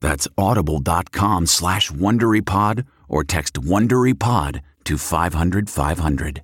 That's audible.com slash WonderyPod or text WonderyPod to 500 500.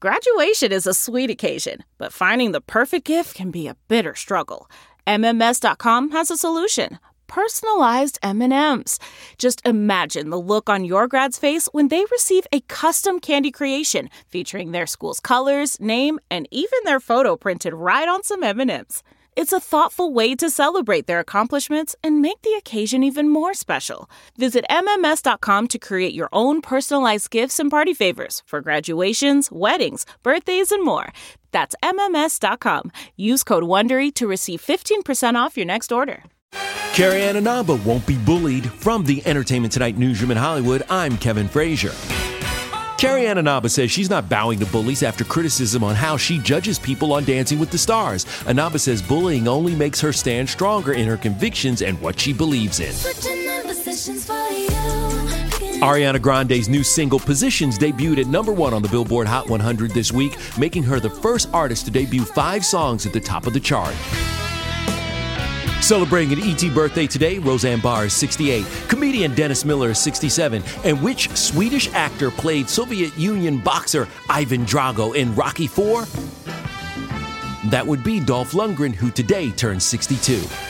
Graduation is a sweet occasion, but finding the perfect gift can be a bitter struggle. MMS.com has a solution. Personalized M&Ms. Just imagine the look on your grad's face when they receive a custom candy creation featuring their school's colors, name, and even their photo printed right on some M&Ms. It's a thoughtful way to celebrate their accomplishments and make the occasion even more special. Visit MMS.com to create your own personalized gifts and party favors for graduations, weddings, birthdays, and more. That's MMS.com. Use code WONDERY to receive 15% off your next order. Carrie Ann Inaba won't be bullied. From the Entertainment Tonight newsroom in Hollywood, I'm Kevin Frazier. Carrie Ann Inaba says she's not bowing to bullies after criticism on how she judges people on Dancing with the Stars. Inaba says bullying only makes her stand stronger in her convictions and what she believes in. Ariana Grande's new single Positions debuted at number one on the Billboard Hot 100 this week, making her the first artist to debut five songs at the top of the chart. Celebrating an ET birthday today, Roseanne Barr is 68, comedian Dennis Miller is 67, and which Swedish actor played Soviet Union boxer Ivan Drago in Rocky IV? That would be Dolph Lundgren, who today turns 62.